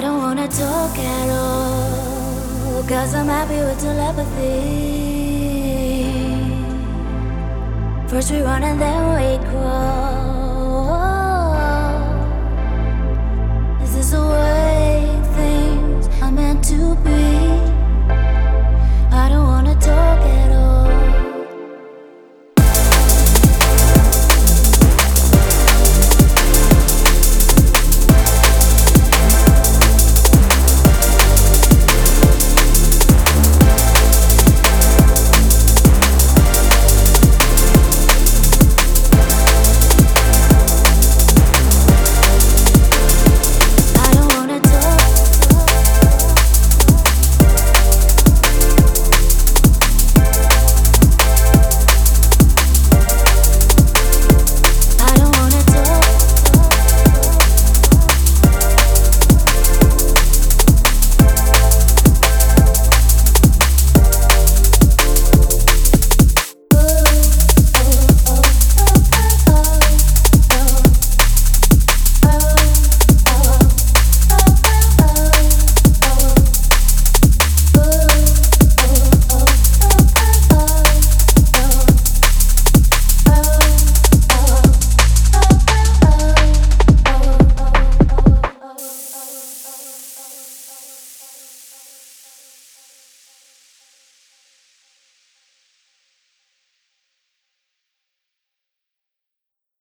I don't wanna talk at all. Cause I'm happy with telepathy. First we run and then we crawl.